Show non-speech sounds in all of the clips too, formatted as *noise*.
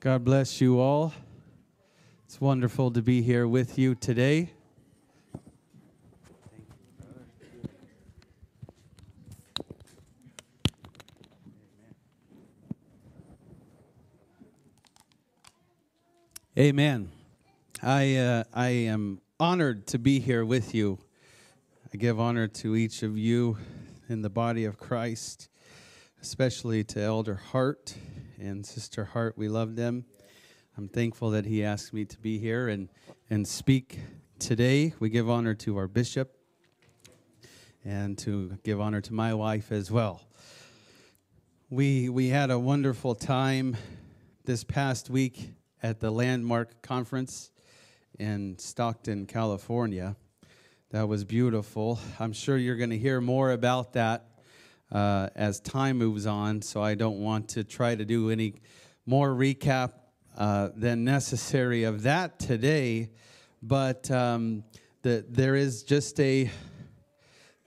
God bless you all. It's wonderful to be here with you today. Amen. I, uh, I am honored to be here with you. I give honor to each of you in the body of Christ, especially to Elder Hart and Sister Hart. We love them. I'm thankful that he asked me to be here and, and speak today. We give honor to our bishop and to give honor to my wife as well. We, we had a wonderful time this past week at the Landmark Conference in Stockton, California. That was beautiful. I'm sure you're going to hear more about that uh, as time moves on, so I don't want to try to do any more recap uh, than necessary of that today. But um, the, there is just a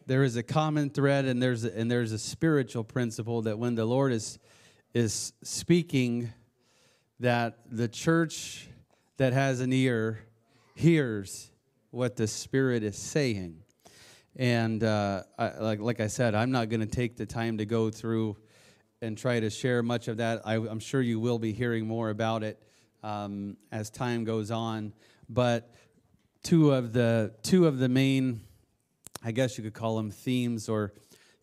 there is a common thread, and there's a, and there's a spiritual principle that when the Lord is is speaking that the church that has an ear hears what the Spirit is saying. And uh, I, like, like I said, I'm not going to take the time to go through and try to share much of that. I, am sure you will be hearing more about it um, as time goes on. But two of the two of the main, I guess you could call them themes or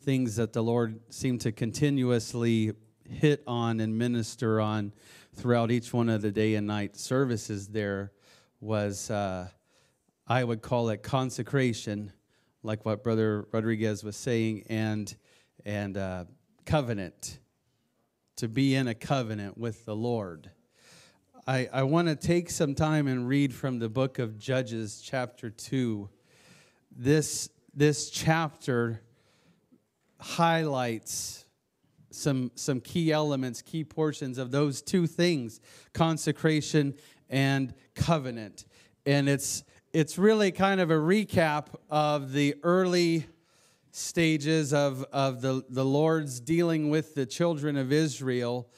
things that the Lord seemed to continuously hit on and minister on throughout each one of the day and night services there was, uh, I would call it consecration, like what Brother Rodriguez was saying, and, and uh, covenant, to be in a covenant with the Lord. I, I want to take some time and read from the book of Judges, chapter 2. This, this chapter highlights some, some key elements, key portions of those two things consecration and covenant. And it's, it's really kind of a recap of the early stages of, of the, the Lord's dealing with the children of Israel.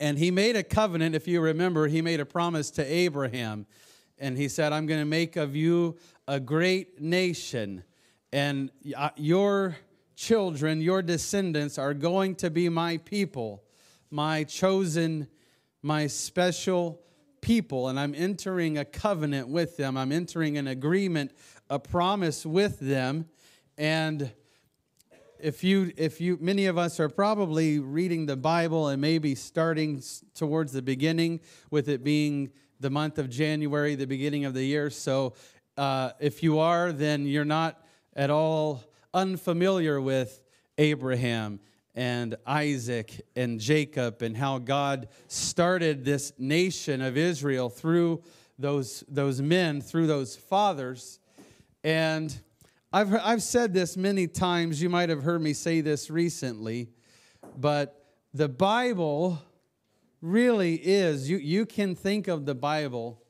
And he made a covenant, if you remember, he made a promise to Abraham. And he said, I'm going to make of you a great nation, and uh, your children, your descendants, are going to be my people, my chosen, my special people. And I'm entering a covenant with them. I'm entering an agreement, a promise with them. And if you, if you, many of us are probably reading the Bible and maybe starting towards the beginning with it being the month of January, the beginning of the year. So uh, if you are, then you're not at all unfamiliar with Abraham and Isaac and Jacob and how God started this nation of Israel through those, those men, through those fathers. And I've, I've said this many times. You might have heard me say this recently, but the Bible really is, you, you can think of the Bible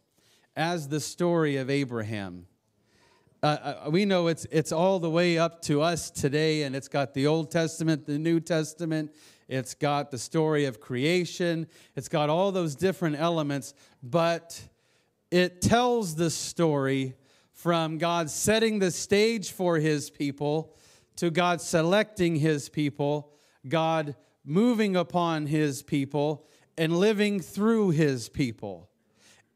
as the story of Abraham. Uh, uh, we know it's, it's all the way up to us today, and it's got the Old Testament, the New Testament, it's got the story of creation, it's got all those different elements, but it tells the story from God setting the stage for his people to God selecting his people, God moving upon his people, and living through his people.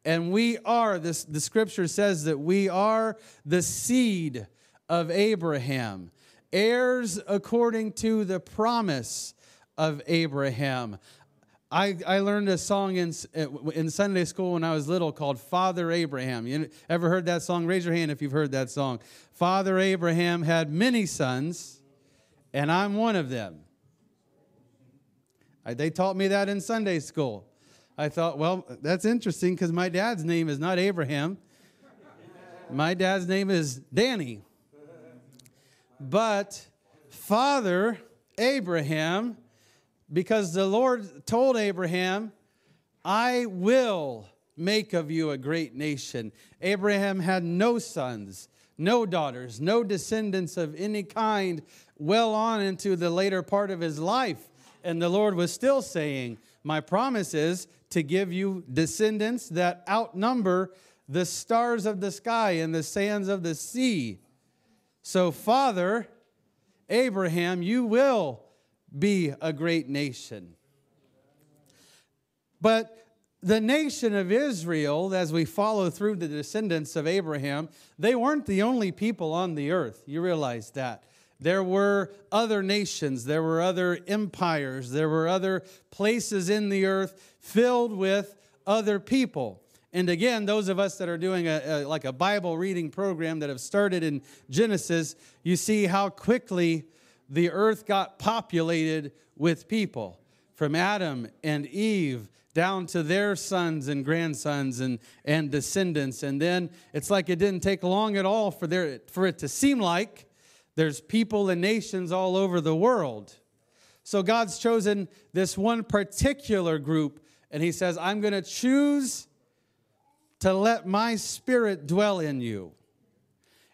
And we are, this, the scripture says that we are the seed of Abraham, heirs according to the promise of Abraham. I, I learned a song in, uh, in Sunday school when I was little called Father Abraham. You ever heard that song? Raise your hand if you've heard that song. Father Abraham had many sons, and I'm one of them. They taught me that in Sunday school. I thought, well, that's interesting because my dad's name is not Abraham. My dad's name is Danny. But Father Abraham, because the Lord told Abraham, I will make of you a great nation. Abraham had no sons, no daughters, no descendants of any kind well on into the later part of his life. And the Lord was still saying, my promise is to give you descendants that outnumber the stars of the sky and the sands of the sea. So, Father, Abraham, you will be a great nation. But the nation of Israel, as we follow through the descendants of Abraham, they weren't the only people on the earth. You realize that. There were other nations, there were other empires, there were other places in the earth filled with other people. And again, those of us that are doing a, a, like a Bible reading program that have started in Genesis, you see how quickly the earth got populated with people. From Adam and Eve down to their sons and grandsons and, and descendants. And then it's like it didn't take long at all for, there, for it to seem like there's people and nations all over the world. So God's chosen this one particular group, and He says, I'm going to choose to let my spirit dwell in you.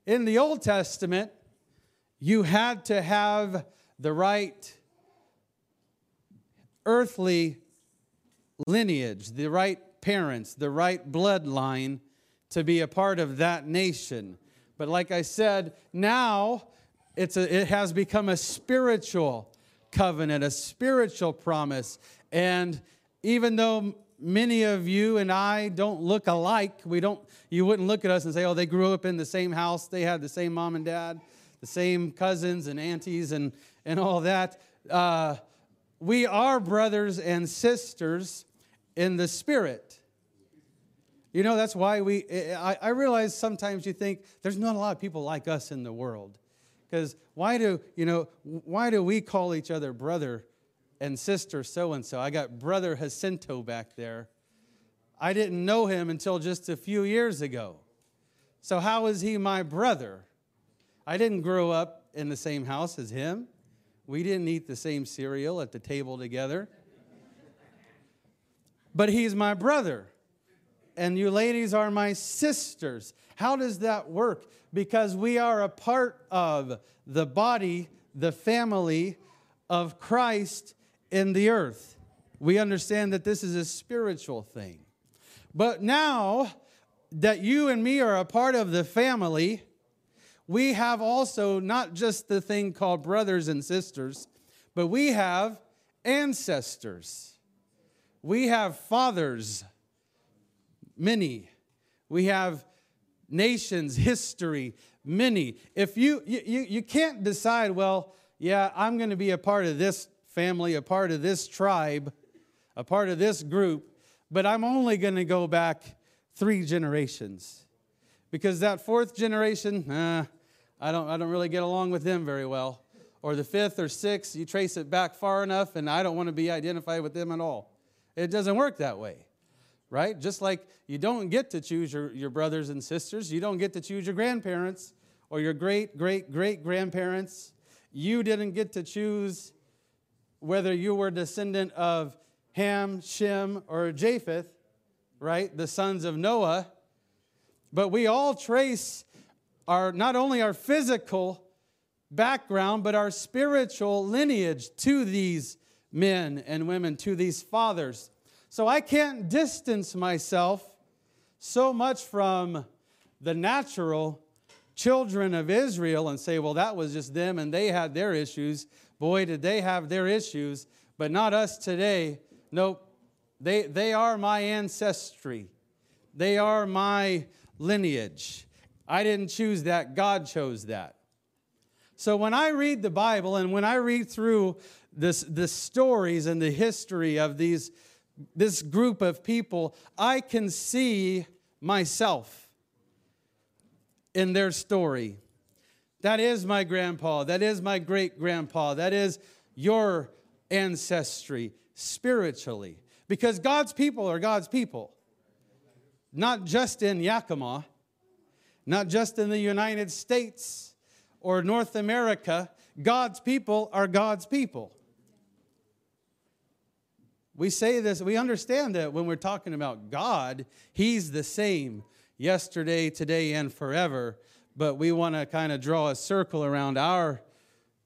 In the Old Testament, you had to have the right earthly lineage, the right parents, the right bloodline to be a part of that nation. But like I said, now it's a, it has become a spiritual covenant, a spiritual promise. And even though many of you and I don't look alike, we don't, you wouldn't look at us and say, oh, they grew up in the same house, they had the same mom and dad, the same cousins and aunties and, and all that. Uh, we are brothers and sisters in the spirit. You know, that's why we, I, I realize sometimes you think there's not a lot of people like us in the world. Because why do, you know, why do we call each other brother and sister so and so? I got brother Jacinto back there. I didn't know him until just a few years ago. So, how is he my brother? I didn't grow up in the same house as him. We didn't eat the same cereal at the table together. But he's my brother. And you ladies are my sisters. How does that work? Because we are a part of the body, the family of Christ in the earth. We understand that this is a spiritual thing. But now that you and me are a part of the family, we have also not just the thing called brothers and sisters, but we have ancestors. We have fathers, many. We have nations, history, many. If you, you, you can't decide, well, yeah, I'm going to be a part of this family, a part of this tribe, a part of this group, but I'm only going to go back three generations. Because that fourth generation, I, don't, I don't really get along with them very well. Or the fifth or sixth, you trace it back far enough, and I don't want to be identified with them at all. It doesn't work that way, right? Just like you don't get to choose your, your brothers and sisters, you don't get to choose your grandparents or your great, great, great grandparents. You didn't get to choose whether you were descendant of Ham, Shem, or Japheth, right? The sons of Noah. But we all trace our not only our physical background, but our spiritual lineage to these men and women, to these fathers. So I can't distance myself so much from the natural children of Israel and say, well, that was just them and they had their issues. Boy, did they have their issues, but not us today. Nope. They, they are my ancestry. They are my lineage. I didn't choose that, God chose that. So when I read the Bible and when I read through this, the stories and the history of these, this group of people, I can see myself in their story. That is my grandpa. That is my great grandpa. That is your ancestry spiritually. Because God's people are God's people not just in Yakima, not just in the United States or North America. God's people are God's people. We say this, we understand that when we're talking about God, He's the same yesterday, today, and forever. But we want to kind of draw a circle around our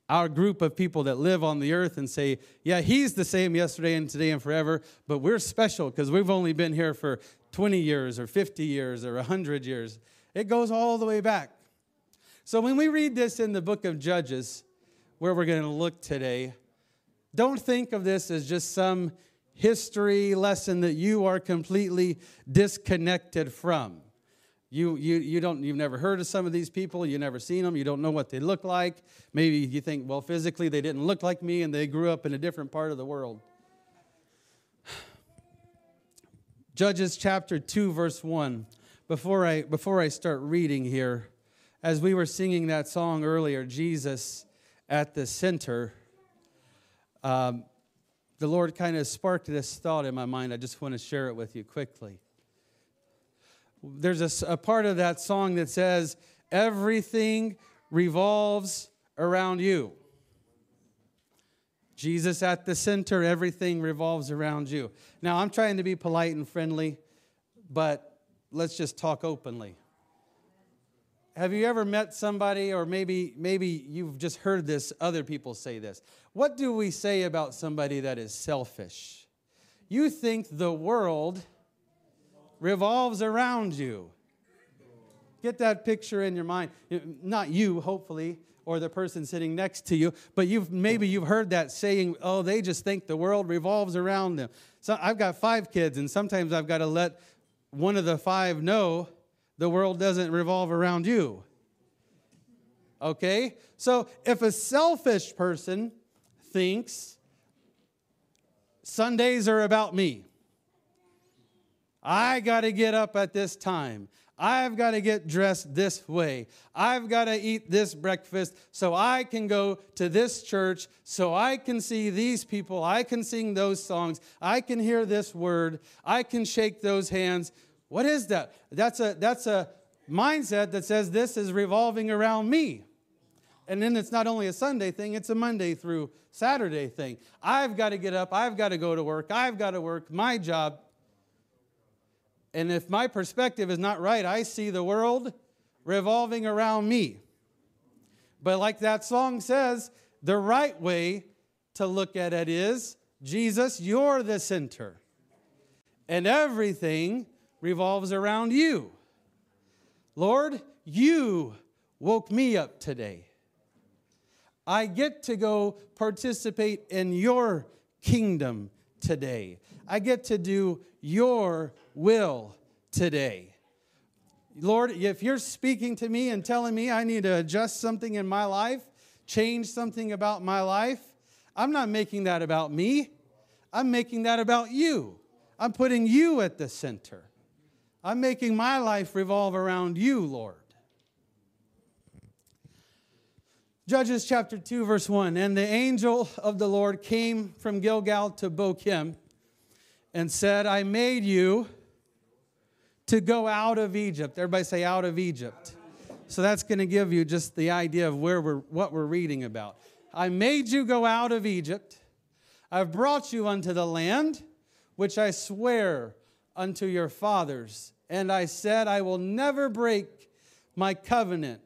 our group of people that live on the earth and say, yeah, he's the same yesterday and today and forever, but we're special because we've only been here for 20 years or 50 years or 100 years. It goes all the way back. So when we read this in the book of Judges, where we're going to look today, don't think of this as just some history lesson that you are completely disconnected from. You, you, you don't, you've never heard of some of these people, you've never seen them, you don't know what they look like. Maybe you think, well, physically they didn't look like me and they grew up in a different part of the world. *sighs* Judges chapter 2, verse 1. Before I, before I start reading here, as we were singing that song earlier, Jesus at the center, um, the Lord kind of sparked this thought in my mind. I just want to share it with you quickly there's a, a part of that song that says, Everything revolves around you. Jesus at the center, everything revolves around you. Now, I'm trying to be polite and friendly, but let's just talk openly. Have you ever met somebody, or maybe, maybe you've just heard this, other people say this? What do we say about somebody that is selfish? You think the world revolves around you. Get that picture in your mind. Not you, hopefully, or the person sitting next to you, but you've maybe you've heard that saying, "Oh, they just think the world revolves around them." So I've got 5 kids and sometimes I've got to let one of the 5 know the world doesn't revolve around you. Okay? So if a selfish person thinks Sundays are about me, I got to get up at this time. I've got to get dressed this way. I've got to eat this breakfast so I can go to this church, so I can see these people. I can sing those songs. I can hear this word. I can shake those hands. What is that? That's a, that's a mindset that says this is revolving around me. And then it's not only a Sunday thing, it's a Monday through Saturday thing. I've got to get up. I've got to go to work. I've got to work my job. And if my perspective is not right, I see the world revolving around me. But like that song says, the right way to look at it is Jesus, you're the center. And everything revolves around you. Lord, you woke me up today. I get to go participate in your kingdom today. I get to do your will today. Lord, if you're speaking to me and telling me I need to adjust something in my life, change something about my life, I'm not making that about me. I'm making that about you. I'm putting you at the center. I'm making my life revolve around you, Lord. Judges chapter 2, verse 1 And the angel of the Lord came from Gilgal to Bochim and said, I made you to go out of Egypt. Everybody say, out of Egypt. So that's going to give you just the idea of where we're, what we're reading about. I made you go out of Egypt. I've brought you unto the land which I swear unto your fathers. And I said, I will never break my covenant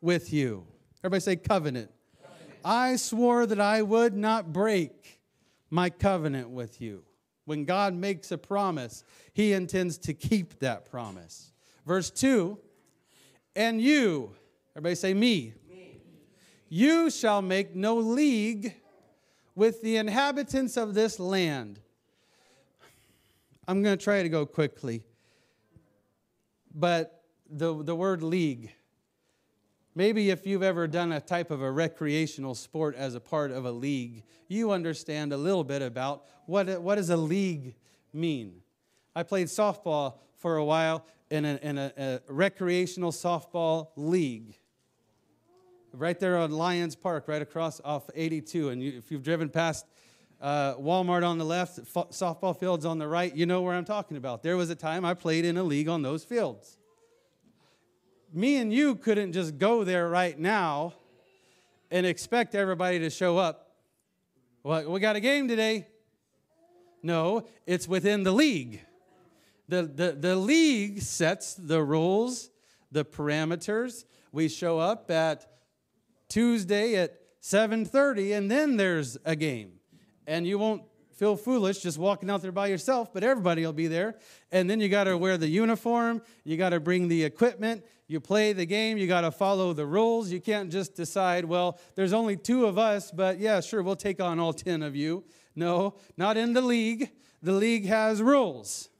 with you. Everybody say covenant. covenant. I swore that I would not break my covenant with you. When God makes a promise, he intends to keep that promise. Verse 2 And you, everybody say, me. me. You shall make no league with the inhabitants of this land. I'm going to try to go quickly. But the, the word league, maybe if you've ever done a type of a recreational sport as a part of a league, you understand a little bit about what, what does a league mean. I played softball for a while in a, in a, a recreational softball league right there on Lions Park, right across off 82. And you, if you've driven past uh, Walmart on the left, f- softball fields on the right, you know where I'm talking about. There was a time I played in a league on those fields. Me and you couldn't just go there right now and expect everybody to show up well, we got a game today. No, it's within the league. The, the, the league sets the rules, the parameters. We show up at Tuesday at 7:30 and then there's a game. And you won't feel foolish just walking out there by yourself, but everybody will be there. And then you got to wear the uniform, you got to bring the equipment, you play the game, you got to follow the rules. You can't just decide, well, there's only two of us, but yeah, sure, we'll take on all 10 of you. No, not in the league. The league has rules.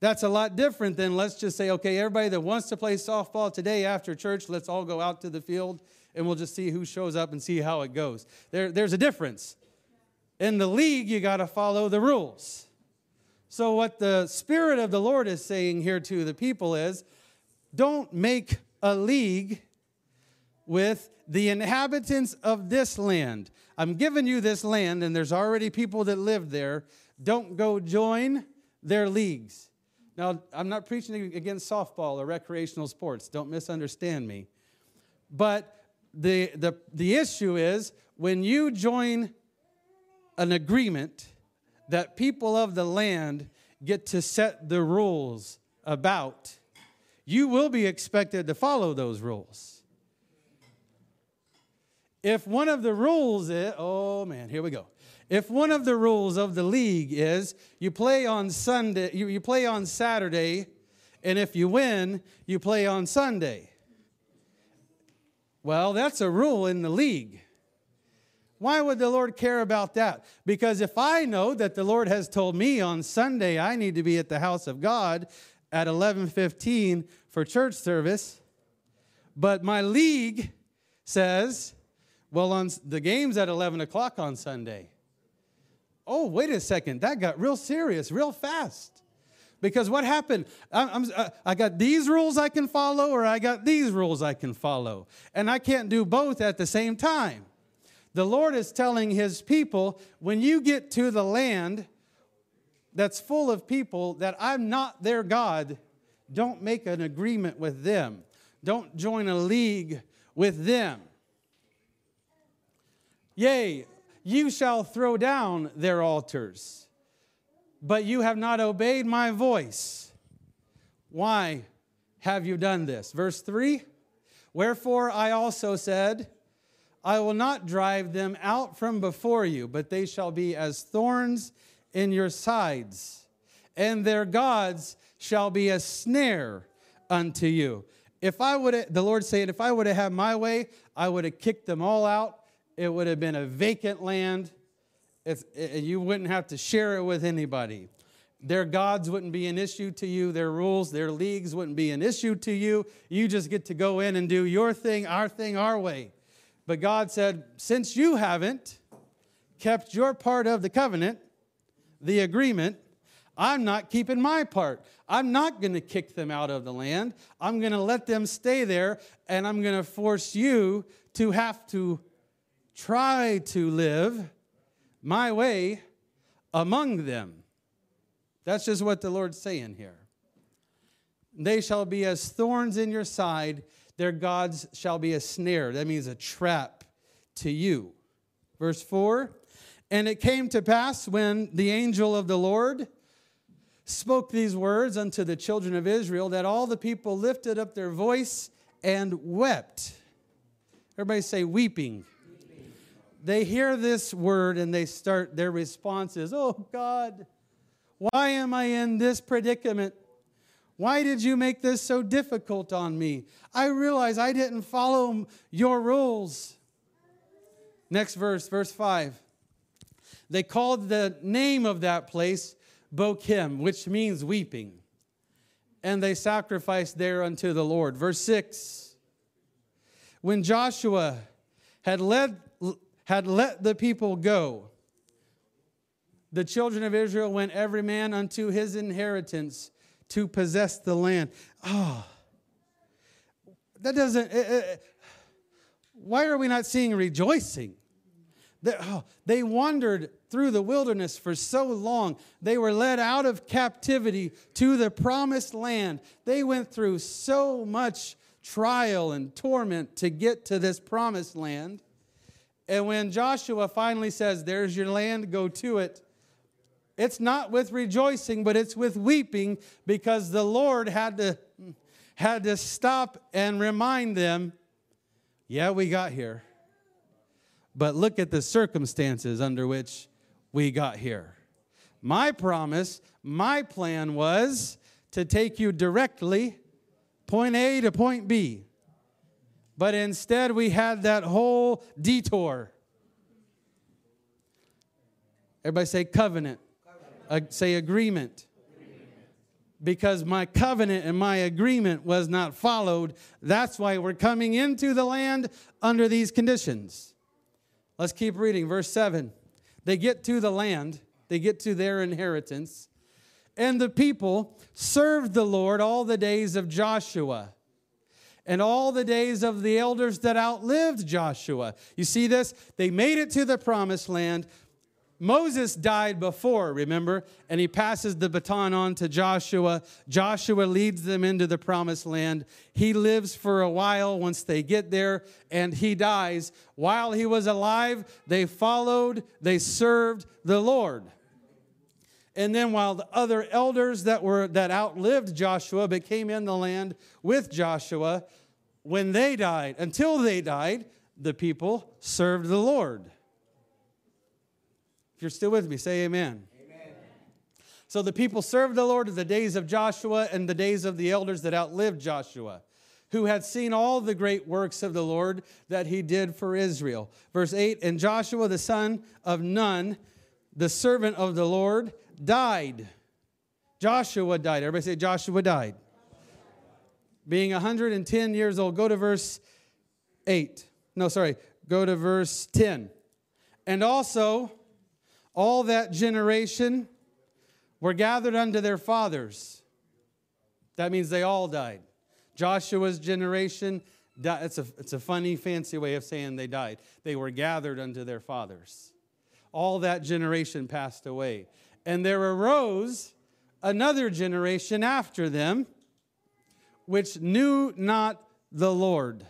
That's a lot different than let's just say, okay, everybody that wants to play softball today after church, let's all go out to the field and we'll just see who shows up and see how it goes. There, there's a difference. In the league, you got to follow the rules. So, what the Spirit of the Lord is saying here to the people is don't make a league with the inhabitants of this land. I'm giving you this land, and there's already people that live there. Don't go join their leagues. Now, I'm not preaching against softball or recreational sports. Don't misunderstand me. But the, the, the issue is when you join an agreement that people of the land get to set the rules about, you will be expected to follow those rules. If one of the rules is, oh man, here we go. If one of the rules of the league is you play on Sunday, you, you play on Saturday, and if you win, you play on Sunday. Well, that's a rule in the league. Why would the Lord care about that? Because if I know that the Lord has told me on Sunday I need to be at the house of God at 11:15 for church service, but my league says, well, on the game's at 11 o'clock on Sunday oh, wait a second, that got real serious real fast. Because what happened? I'm, I'm, uh, I got these rules I can follow, or I got these rules I can follow. And I can't do both at the same time. The Lord is telling his people when you get to the land that's full of people that I'm not their God, don't make an agreement with them. Don't join a league with them. Yea, you shall throw down their altars, but you have not obeyed my voice. Why have you done this? Verse 3 Wherefore I also said, I will not drive them out from before you, but they shall be as thorns in your sides, and their gods shall be a snare unto you. If I would, the Lord saying, if I would have had my way, I would have kicked them all out it would have been a vacant land. If, eh, you wouldn't have to share it with anybody. Their gods wouldn't be an issue to you. Their rules, their leagues wouldn't be an issue to you. You just get to go in and do your thing, our thing, our way. But God said, since you haven't kept your part of the covenant, the agreement, I'm not keeping my part. I'm not going to kick them out of the land. I'm going to let them stay there, and I'm going to force you to have to try to live my way among them. That's just what the Lord's saying here. They shall be as thorns in your side, their gods shall be a snare. That means a trap to you. Verse 4 And it came to pass when the angel of the Lord spoke these words unto the children of Israel that all the people lifted up their voice and wept. Everybody say, weeping they hear this word and they start, their response is, Oh God, why am I in this predicament? Why did you make this so difficult on me? I realize I didn't follow your rules. Next verse, verse 5. They called the name of that place Bochim, which means weeping. And they sacrificed there unto the Lord. Verse 6. When Joshua had led had let the people go, the children of Israel went every man unto his inheritance to possess the land. Oh, that doesn't. Uh, why are we not seeing rejoicing? Oh, they wandered through the wilderness for so long. They were led out of captivity to the promised land. They went through so much trial and torment to get to this promised land. And when Joshua finally says, There's your land, go to it, it's not with rejoicing, but it's with weeping because the Lord had to, had to stop and remind them, Yeah, we got here. but look at the circumstances under which we got here. My promise, my plan was to take you directly point A to point B. But instead, we had that whole detour. Everybody say covenant. Say agreement. Because my covenant and my agreement was not followed. That's why we're coming into the land under these conditions. Let's keep reading. Verse 7. They get to the land, they get to their inheritance. And the people served the Lord all the days of Joshua and all the days of the elders that outlived Joshua. You see this? They made it to the promised land. Moses died before, remember? And he passes the baton on to Joshua. Joshua leads them into the promised land. He lives for a while once they get there, and he dies. While he was alive, they followed, they served the Lord. And then while the other elders that were that outlived Joshua but came in the land with Joshua, when they died, until they died, the people served the Lord. You're still with me, say amen. amen. So the people served the Lord in the days of Joshua and the days of the elders that outlived Joshua, who had seen all the great works of the Lord that he did for Israel. Verse 8 And Joshua the son of Nun, the servant of the Lord, died. Joshua died. Everybody say, Joshua died. Being 110 years old. Go to verse 8. No, sorry. Go to verse 10. And also, all that generation were gathered unto their fathers. That means they all died. Joshua's generation, it's a, it's a funny, fancy way of saying they died. They were gathered unto their fathers. All that generation passed away. And there arose another generation after them, which knew not the Lord.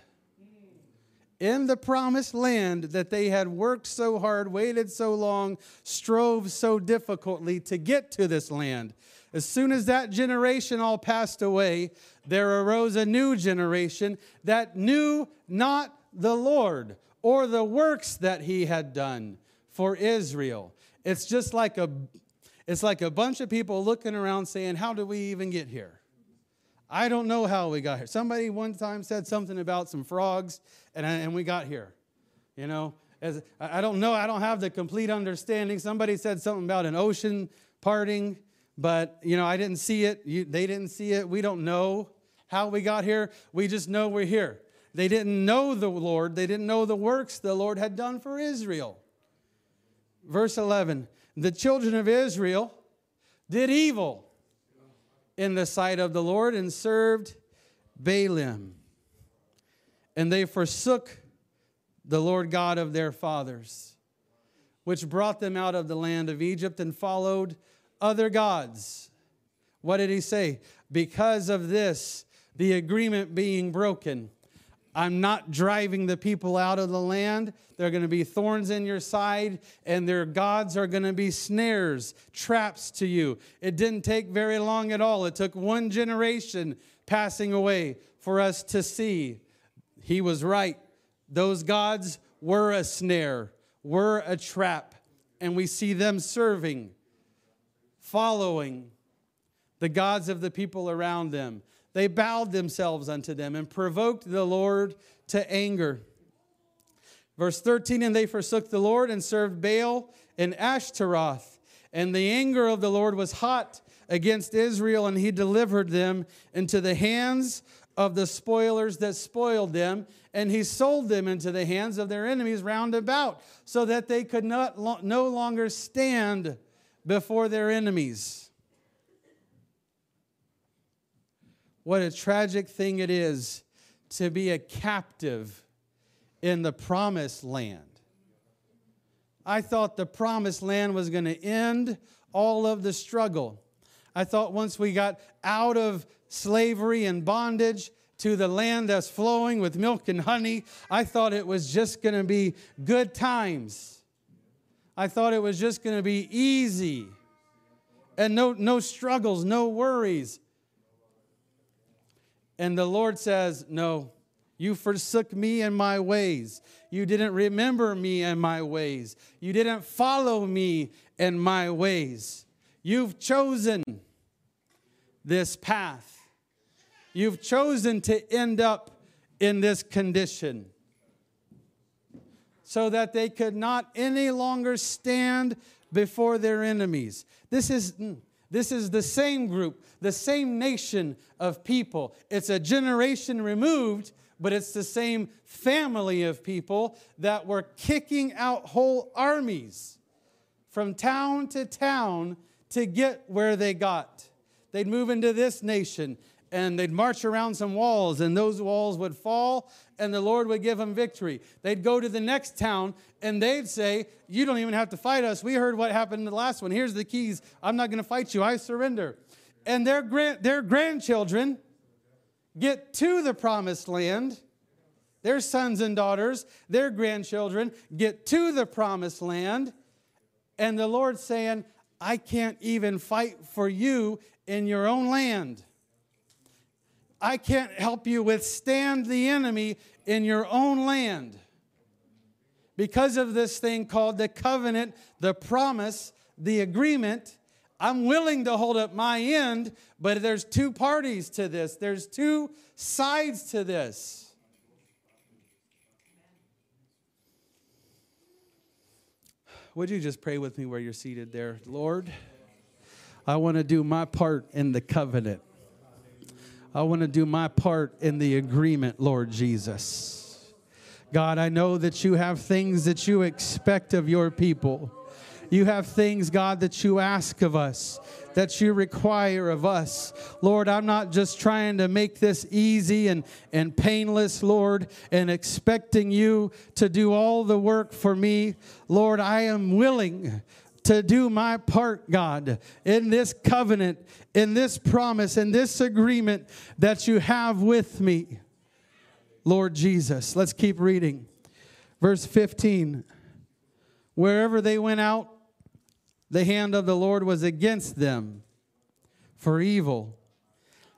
In the promised land that they had worked so hard, waited so long, strove so difficultly to get to this land. As soon as that generation all passed away, there arose a new generation that knew not the Lord or the works that he had done for Israel. It's just like a it's like a bunch of people looking around saying, How did we even get here? I don't know how we got here. Somebody one time said something about some frogs, and, and we got here. You know, as, I don't know, I don't have the complete understanding. Somebody said something about an ocean parting, but, you know, I didn't see it. You, they didn't see it. We don't know how we got here. We just know we're here. They didn't know the Lord, they didn't know the works the Lord had done for Israel. Verse 11 the children of Israel did evil in the sight of the Lord and served Baalim. And they forsook the Lord God of their fathers, which brought them out of the land of Egypt and followed other gods. What did he say? Because of this, the agreement being broken, I'm not driving the people out of the land. There are going to be thorns in your side, and their gods are going to be snares, traps to you. It didn't take very long at all. It took one generation passing away for us to see. He was right. Those gods were a snare, were a trap, and we see them serving, following the gods of the people around them. They bowed themselves unto them and provoked the Lord to anger. Verse 13 And they forsook the Lord and served Baal and Ashtaroth. And the anger of the Lord was hot against Israel, and he delivered them into the hands of the spoilers that spoiled them, and he sold them into the hands of their enemies round about, so that they could not no longer stand before their enemies. What a tragic thing it is to be a captive in the promised land. I thought the promised land was going to end all of the struggle. I thought once we got out of slavery and bondage to the land that's flowing with milk and honey, I thought it was just going to be good times. I thought it was just going to be easy and no, no struggles, no worries. And the Lord says, No, You forsook me and my ways. You didn't remember me and my ways. You didn't follow me and my ways. You've chosen this path. You've chosen to end up in this condition so that they could not any longer stand before their enemies. This is, mm, this is the same group, the same nation of people. It's a generation removed, but it's the same family of people that were kicking out whole armies from town to town to get where they got. They'd move into this nation and they'd march around some walls, and those walls would fall, and the Lord would give them victory. They'd go to the next town, and they'd say, You don't even have to fight us. We heard what happened in the last one. Here's the keys. I'm not going to fight you. I surrender. And their, grand, their grandchildren get to the promised land. Their sons and daughters, their grandchildren get to the promised land. And the Lord's saying, I can't even fight for you in your own land. I can't help you withstand the enemy in your own land. Because of this thing called the covenant, the promise, the agreement, I'm willing to hold up my end, but there's two parties to this. There's two sides to this. Would you just pray with me where you're seated there? Lord, I want to do my part in the covenant. I want to do my part in the agreement, Lord Jesus. God, I know that you have things that you expect of your people. You have things, God, that you ask of us, that you require of us. Lord, I'm not just trying to make this easy and, and painless, Lord, and expecting you to do all the work for me. Lord, I am willing to do my part, God, in this covenant, in this promise, in this agreement that you have with me. Lord Jesus, let's keep reading. Verse 15 Wherever they went out, the hand of the Lord was against them for evil,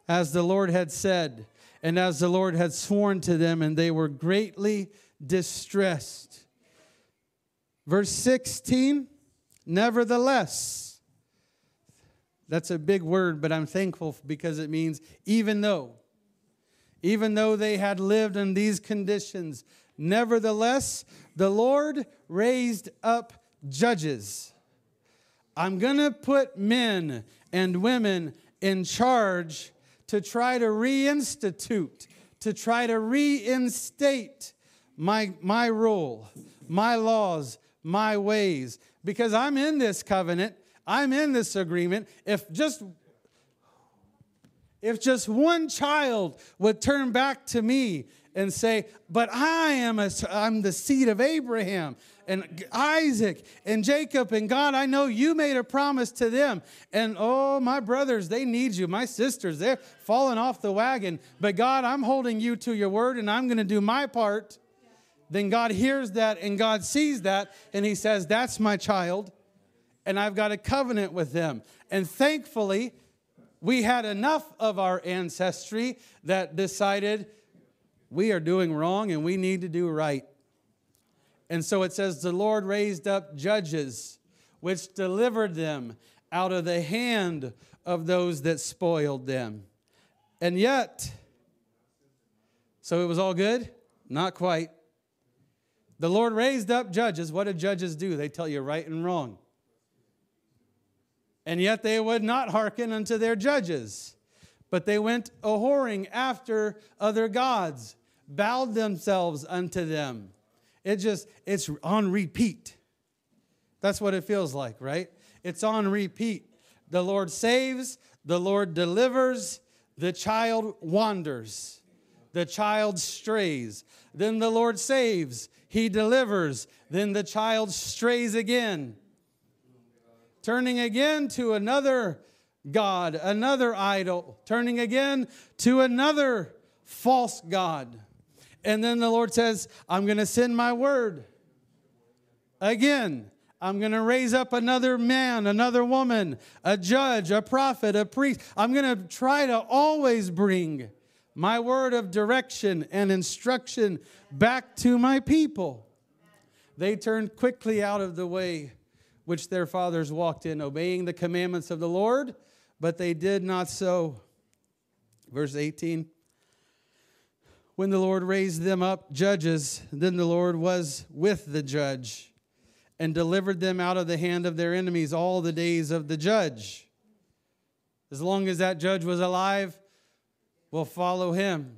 as the Lord had said, and as the Lord had sworn to them, and they were greatly distressed. Verse 16 Nevertheless, that's a big word, but I'm thankful because it means even though. Even though they had lived in these conditions, nevertheless, the Lord raised up judges. I'm going to put men and women in charge to try to reinstitute, to try to reinstate my, my rule, my laws, my ways because I'm in this covenant, I'm in this agreement. If just if just one child would turn back to me and say, "But I am a, I'm the seed of Abraham and Isaac and Jacob and God, I know you made a promise to them. And oh, my brothers, they need you. My sisters, they're falling off the wagon. But God, I'm holding you to your word and I'm going to do my part." Then God hears that and God sees that and He says, That's my child, and I've got a covenant with them. And thankfully, we had enough of our ancestry that decided we are doing wrong and we need to do right. And so it says, The Lord raised up judges which delivered them out of the hand of those that spoiled them. And yet, so it was all good? Not quite. The Lord raised up judges. What do judges do? They tell you right and wrong. And yet they would not hearken unto their judges, but they went a whoring after other gods, bowed themselves unto them. It just, it's on repeat. That's what it feels like, right? It's on repeat. The Lord saves, the Lord delivers, the child wanders, the child strays. Then the Lord saves, he delivers. Then the child strays again, turning again to another God, another idol, turning again to another false God. And then the Lord says, I'm going to send my word. Again, I'm going to raise up another man, another woman, a judge, a prophet, a priest. I'm going to try to always bring my word of direction and instruction back to my people. They turned quickly out of the way which their fathers walked in, obeying the commandments of the Lord, but they did not so. Verse 18 When the Lord raised them up judges, then the Lord was with the judge and delivered them out of the hand of their enemies all the days of the judge. As long as that judge was alive, we'll follow him.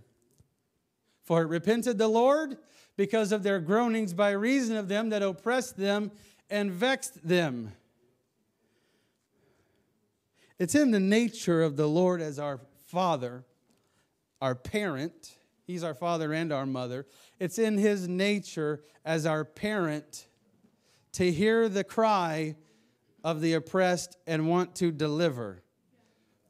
For it repented the Lord because of their groanings by reason of them that oppressed them and vexed them. It's in the nature of the Lord as our Father, our parent. He's our Father and our Mother. It's in His nature as our parent to hear the cry of the oppressed and want to deliver.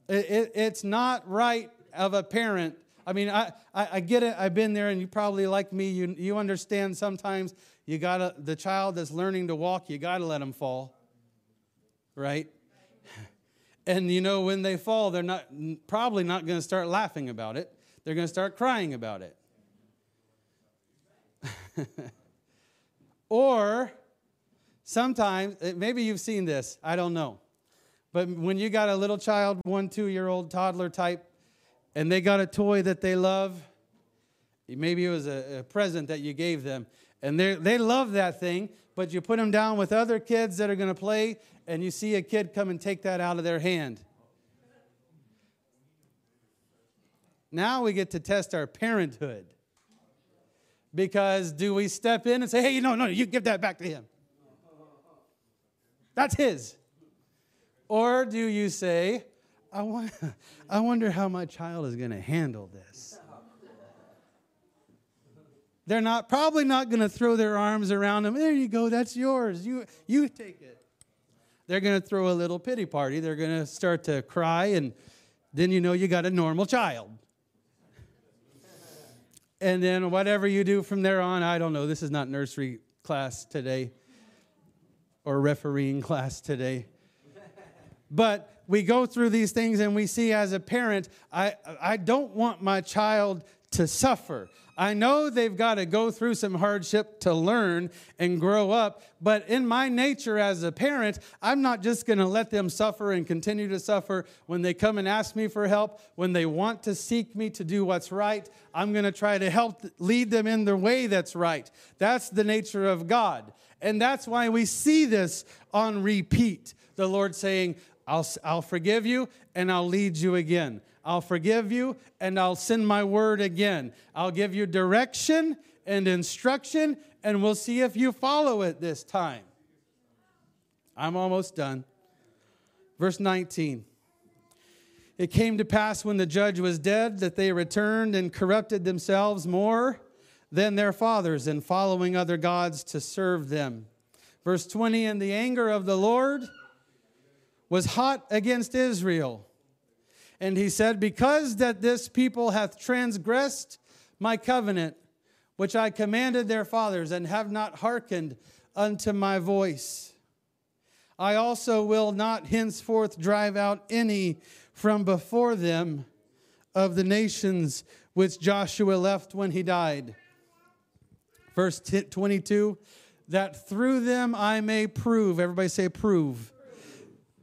It, it, it's not right of a parent. I mean, I, I, I, get it. I've been there, and you probably, like me, you, you understand sometimes you gotta, the child that's learning to walk, you gotta let them fall, right? *laughs* And you know, when they fall, they're not probably not gonna start laughing about it, they're gonna start crying about it. *laughs* or sometimes, eh, maybe you've seen this, I don't know. But when you got a little child, one, two year old toddler type, and they got a toy that they love, maybe it was a, a present that you gave them, and they love that thing, but you put them down with other kids that are going to play, and you see a kid come and take that out of their hand. Now we get to test our parenthood. Because do we step in and say, hey, no, no, you give that back to him? That's his. Or do you say, I, want, *laughs* I wonder how my child is going to handle this? They're not probably not going to throw their arms around him. There you go, that's yours. You you take it. They're going to throw a little pity party. They're going to start to cry and then you know you got a normal child. And then whatever you do from there on, I don't know. This is not nursery class today or refereeing class today. But we go through these things and we see as a parent, I, I don't want my child to suffer. I know they've got to go through some hardship to learn and grow up, but in my nature as a parent, I'm not just going to let them suffer and continue to suffer when they come and ask me for help, when they want to seek me to do what's right. I'm going to try to help lead them in the way that's right. That's the nature of God. And that's why we see this on repeat. The Lord saying, I'll, I'll forgive you and I'll lead you again. I'll forgive you and I'll send my word again. I'll give you direction and instruction, and we'll see if you follow it this time. I'm almost done. Verse 19. It came to pass when the judge was dead that they returned and corrupted themselves more than their fathers in following other gods to serve them. Verse 20 And the anger of the Lord was hot against Israel and he said, Because that this people hath transgressed my covenant, which I commanded their fathers, and have not hearkened unto my voice, I also will not henceforth drive out any from before them of the nations which Joshua left when he died. Verse 22 that through them I may prove, everybody say, prove,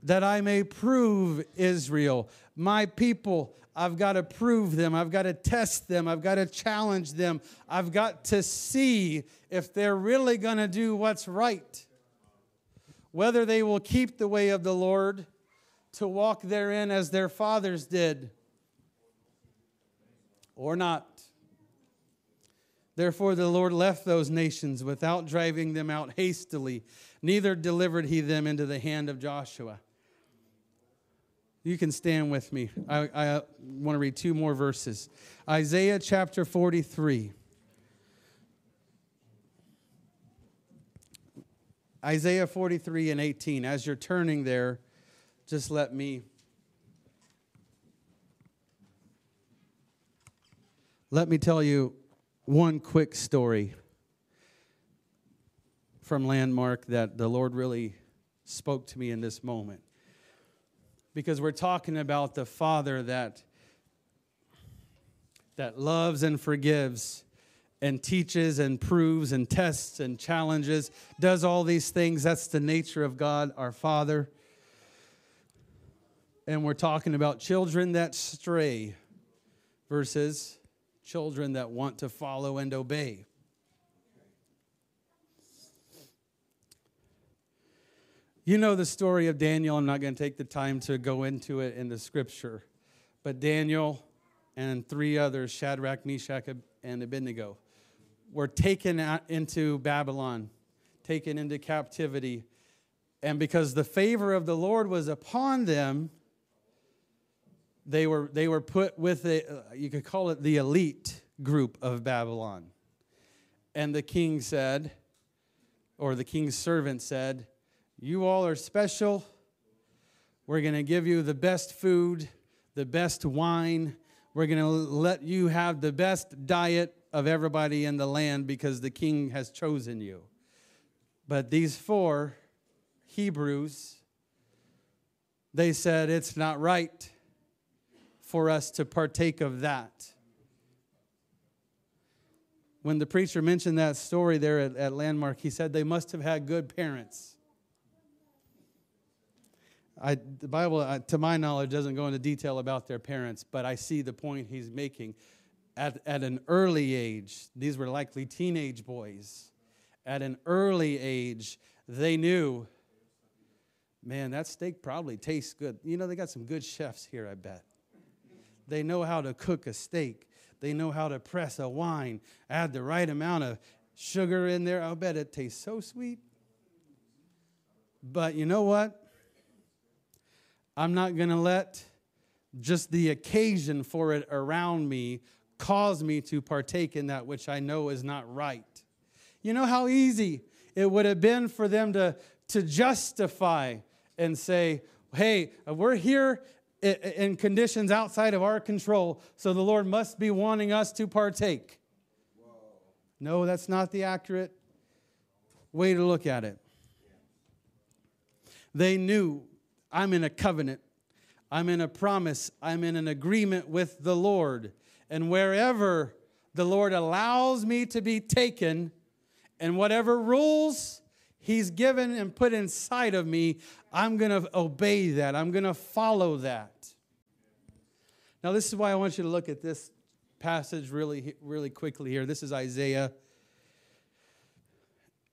that I may prove Israel my people, I've got to prove them. I've got to test them. I've got to challenge them. I've got to see if they're really going to do what's right. Whether they will keep the way of the Lord to walk therein as their fathers did or not. Therefore, the Lord left those nations without driving them out hastily, neither delivered he them into the hand of Joshua. You can stand with me. I, I want to read two more verses. Isaiah chapter 43. Isaiah 43 and 18. As you're turning there, just let me let me tell you one quick story from Landmark that the Lord really spoke to me in this moment because we're talking about the Father that that loves and forgives and teaches and proves and tests and challenges, does all these things. That's the nature of God, our Father. And we're talking about children that stray versus children that want to follow and obey. You know the story of Daniel. I'm not going to take the time to go into it in the scripture. But Daniel and three others, Shadrach, Meshach, and Abednego, were taken into Babylon, taken into captivity. And because the favor of the Lord was upon them, they were, they were put with a, uh, you could call it the elite group of Babylon. And the king said, or the king's servant said, You all are special. We're going to give you the best food, the best wine. We're going to let you have the best diet of everybody in the land because the king has chosen you. But these four Hebrews, they said, It's not right for us to partake of that. When the preacher mentioned that story there at, at Landmark, he said they must have had good parents. I, the Bible, uh, to my knowledge, doesn't go into detail about their parents, but I see the point he's making. At, at an early age, these were likely teenage boys. At an early age, they knew, man, that steak probably tastes good. You know, they got some good chefs here, I bet. They know how to cook a steak. They know how to press a wine, add the right amount of sugar in there. I'll bet it tastes so sweet. But you know what? I'm not going to let just the occasion for it around me cause me to partake in that which I know is not right. You know how easy it would have been for them to, to justify and say, hey, we're here in conditions outside of our control, so the Lord must be wanting us to partake. No, that's not the accurate way to look at it. They knew I'm in a covenant, I'm in a promise, I'm in an agreement with the Lord. And wherever the Lord allows me to be taken, and whatever rules He's given and put inside of me, I'm going to obey that. I'm going to follow that. Now, this is why I want you to look at this passage really, really quickly here. This is Isaiah.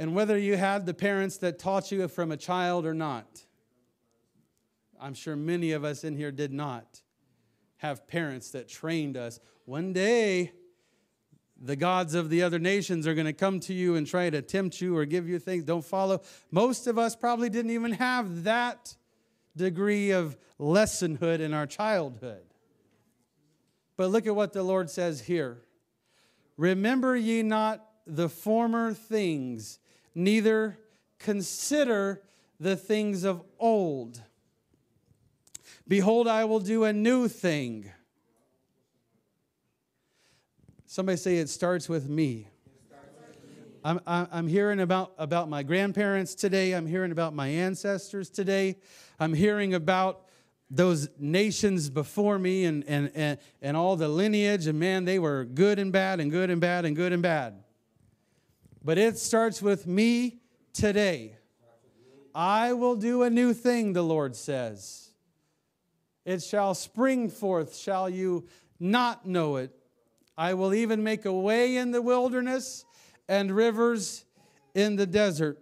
And whether you had the parents that taught you from a child or not, I'm sure many of us in here did not have parents that trained us. One day, the gods of the other nations are going to come to you and try to tempt you or give you things. Don't follow. Most of us probably didn't even have that degree of lessonhood in our childhood. But look at what the Lord says here Remember ye not the former things, neither consider the things of old. Behold, I will do a new thing. Somebody say it starts with me. I'm, I'm hearing about, about my grandparents today. I'm hearing about my ancestors today. I'm hearing about those nations before me and, and, and, and all the lineage, and man, they were good and bad and good and bad and good and bad. But it starts with me today. I will do a new thing, the Lord says. It shall spring forth, shall you not know it? I will even make a way in the wilderness and rivers in the desert.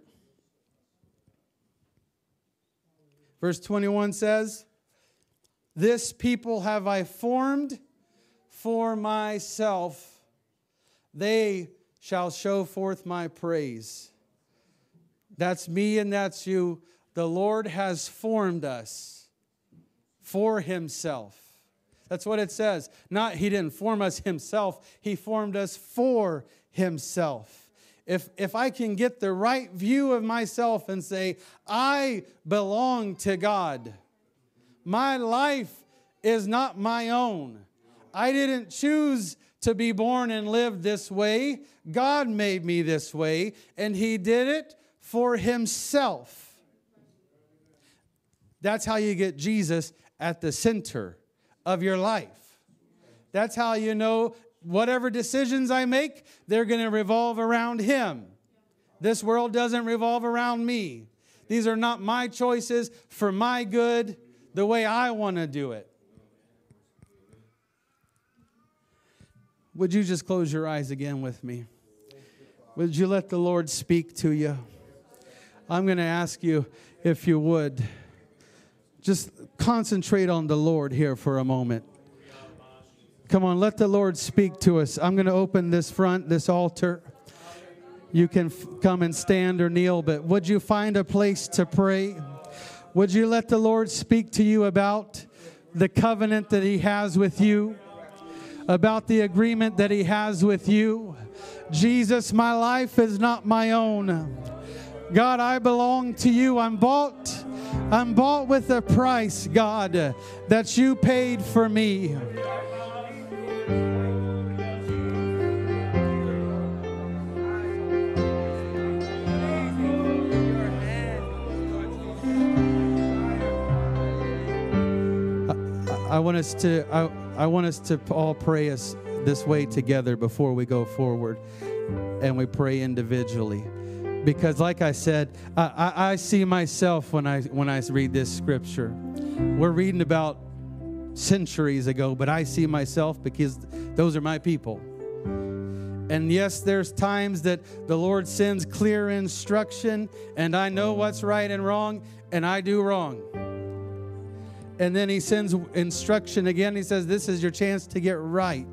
Verse 21 says, this people have I formed for myself. They shall show forth my praise. That's me and that's you. The Lord has formed us for himself. That's what it says. Not he didn't form us himself, he formed us for himself. If, if I can get the right view of myself and say, I belong to God my life is not my own. I didn't choose to be born and live this way. God made me this way, and He did it for Himself. That's how you get Jesus at the center of your life. That's how you know whatever decisions I make, they're going to revolve around Him. This world doesn't revolve around me. These are not my choices for my good, the way I want to do it. Would you just close your eyes again with me? Would you let the Lord speak to you? I'm going to ask you if you would just concentrate on the Lord here for a moment. Come on, let the Lord speak to us. I'm going to open this front, this altar. You can f- come and stand or kneel, but would you find a place to pray? Would you let the Lord speak to you about the covenant that He has with you, about the agreement that He has with you? Jesus, my life is not my own. God, I belong to you. I'm bought. I'm bought with a price, God, that you paid for me. I want us to I, I want us to all pray us this way together before we go forward and we pray individually because like i said I, I, I, see myself when i when i read this scripture we're reading about centuries ago but i see myself because those are my people and yes there's times that the lord sends clear instruction and i know what's right and wrong and i do wrong and then he sends instruction again. He says, This is your chance to get right.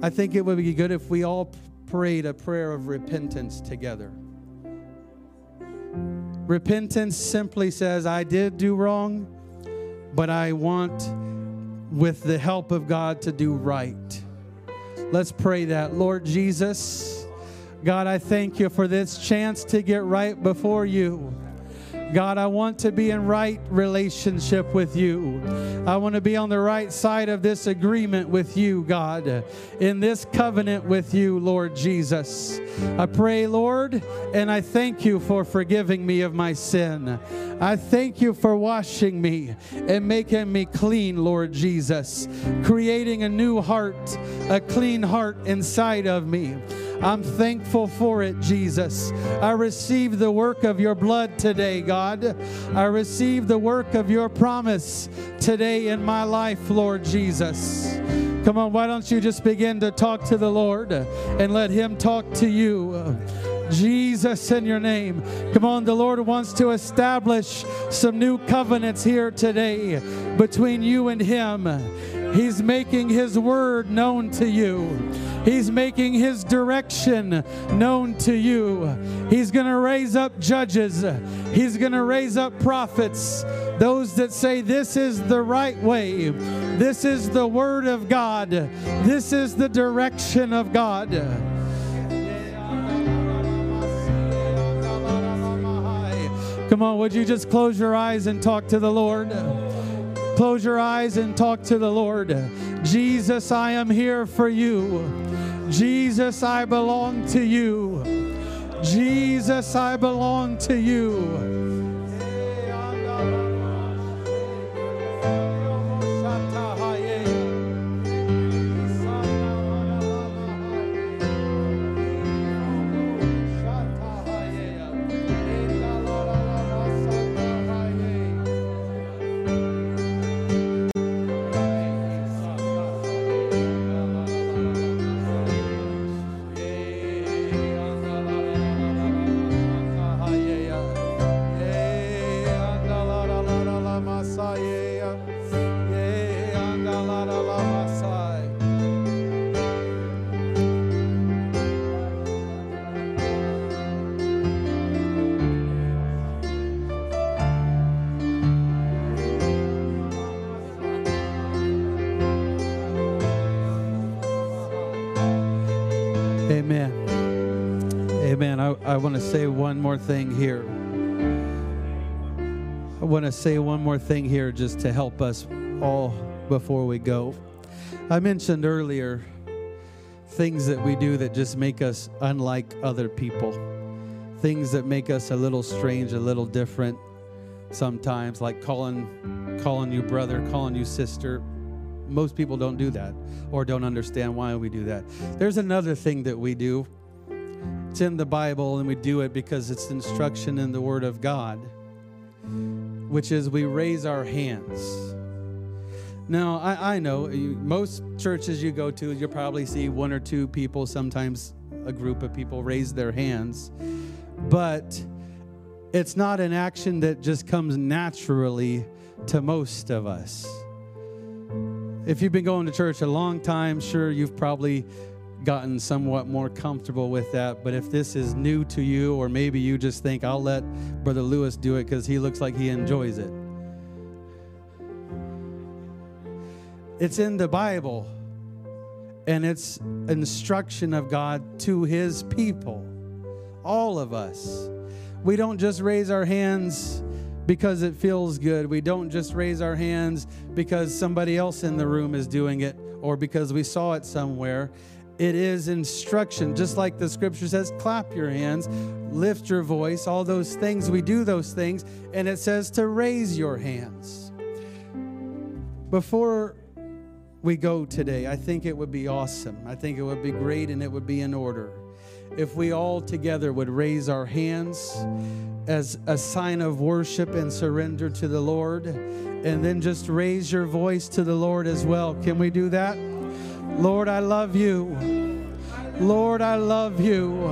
I think it would be good if we all prayed a prayer of repentance together. Repentance simply says, I did do wrong, but I want, with the help of God, to do right. Let's pray that. Lord Jesus, God, I thank you for this chance to get right before you. God, I want to be in right relationship with you. I want to be on the right side of this agreement with you, God, in this covenant with you, Lord Jesus. I pray, Lord, and I thank you for forgiving me of my sin. I thank you for washing me and making me clean, Lord Jesus, creating a new heart, a clean heart inside of me. I'm thankful for it, Jesus. I receive the work of your blood today, God. I receive the work of your promise today in my life, Lord Jesus. Come on, why don't you just begin to talk to the Lord and let Him talk to you? Jesus, in your name. Come on, the Lord wants to establish some new covenants here today between you and Him. He's making His word known to you. He's making His direction known to you. He's going to raise up judges. He's going to raise up prophets. Those that say, This is the right way. This is the Word of God. This is the direction of God. Come on, would you just close your eyes and talk to the Lord? Close your eyes and talk to the Lord. Jesus, I am here for you. Jesus, I belong to you. Jesus, I belong to you. Say one more thing here. I want to say one more thing here just to help us all before we go. I mentioned earlier things that we do that just make us unlike other people, things that make us a little strange, a little different sometimes, like calling, calling you brother, calling you sister, most people don't do that or don't understand why we do that. There's another thing that we do. It's in the Bible, and we do it because it's instruction in the Word of God, which is we raise our hands. Now, I, I know you, most churches you go to, you'll probably see one or two people, sometimes a group of people, raise their hands. But it's not an action that just comes naturally to most of us. If you've been going to church a long time, sure, you've probably gotten somewhat more comfortable with that. But if this is new to you, or maybe you just think, I'll let Brother Lewis do it because he looks like he enjoys it. It's in the Bible, and it's instruction of God to his people, all of us. We don't just raise our hands because it feels good. We don't just raise our hands because somebody else in the room is doing it or because we saw it somewhere. It is instruction, just like the scripture says clap your hands, lift your voice, all those things. We do those things, and it says to raise your hands. Before we go today, I think it would be awesome. I think it would be great and it would be in order if we all together would raise our hands as a sign of worship and surrender to the Lord. And then just raise your voice to the Lord as well. Can we do that? Lord, I love you. Lord, I love you.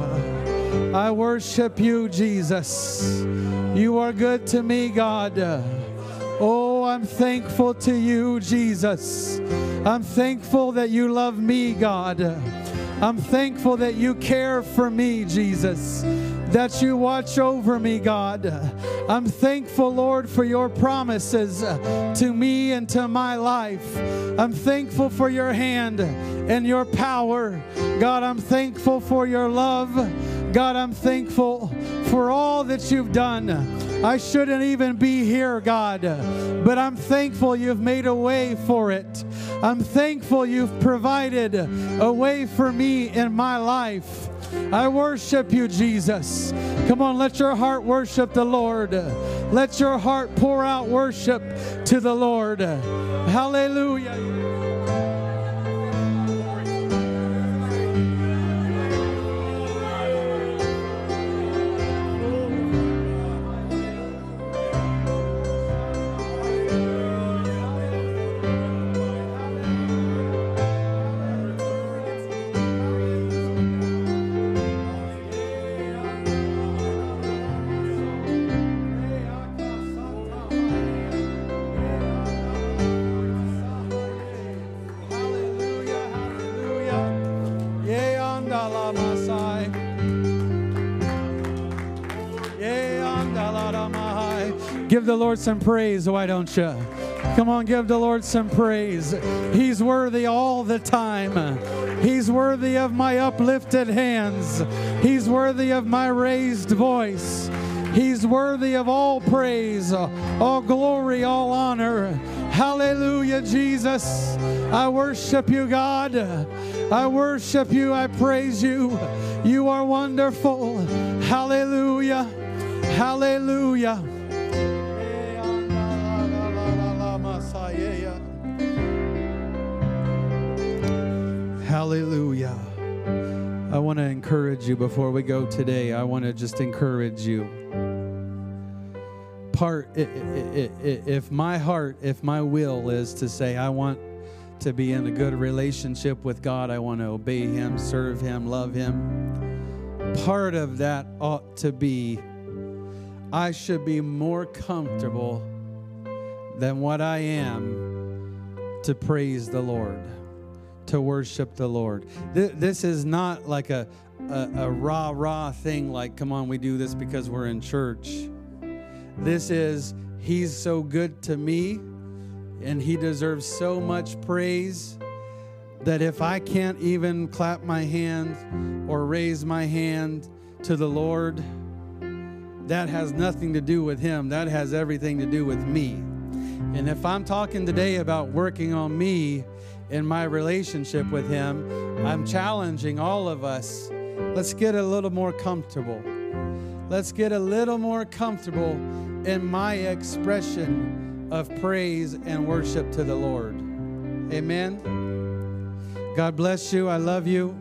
I worship you, Jesus. You are good to me, God. Oh, I'm thankful to you, Jesus. I'm thankful that you love me, God. I'm thankful that you care for me, Jesus that you watch over me, God. I'm thankful, Lord, for your promises to me and to my life. I'm thankful for your hand and your power. God, I'm thankful for your love. God, I'm thankful for all that you've done. I shouldn't even be here, God, but I'm thankful you've made a way for it. I'm thankful you've provided a way for me in my life. I worship you, Jesus. Come on, let your heart worship the Lord. Let your heart pour out worship to the Lord. Hallelujah. Give the Lord some praise, why don't you? Come on, give the Lord some praise. He's worthy all the time. He's worthy of my uplifted hands. He's worthy of my raised voice. He's worthy of all praise, all glory, all honor. Hallelujah, Jesus. I worship you, God. I worship you. I praise you. You are wonderful. Hallelujah. Hallelujah. Hallelujah. I want to encourage you before we go today. I want to just encourage you. Part, if my heart, if my will is to say, I want to be in a good relationship with God, I want to obey Him, serve Him, love Him. Part of that ought to be, I should be more comfortable than what I am to praise the Lord to worship the Lord. This is not like a, a, a rah rah thing, like, come on, we do this because we're in church. This is, He's so good to me and He deserves so much praise that if I can't even clap my hand or raise my hand to the Lord, that has nothing to do with Him. That has everything to do with me. And if I'm talking today about working on me, in my relationship with Him, I'm challenging all of us. Let's get a little more comfortable. Let's get a little more comfortable in my expression of praise and worship to the Lord. Amen. God bless you. I love you.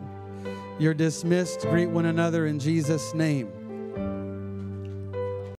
You're dismissed. Greet one another in Jesus' name.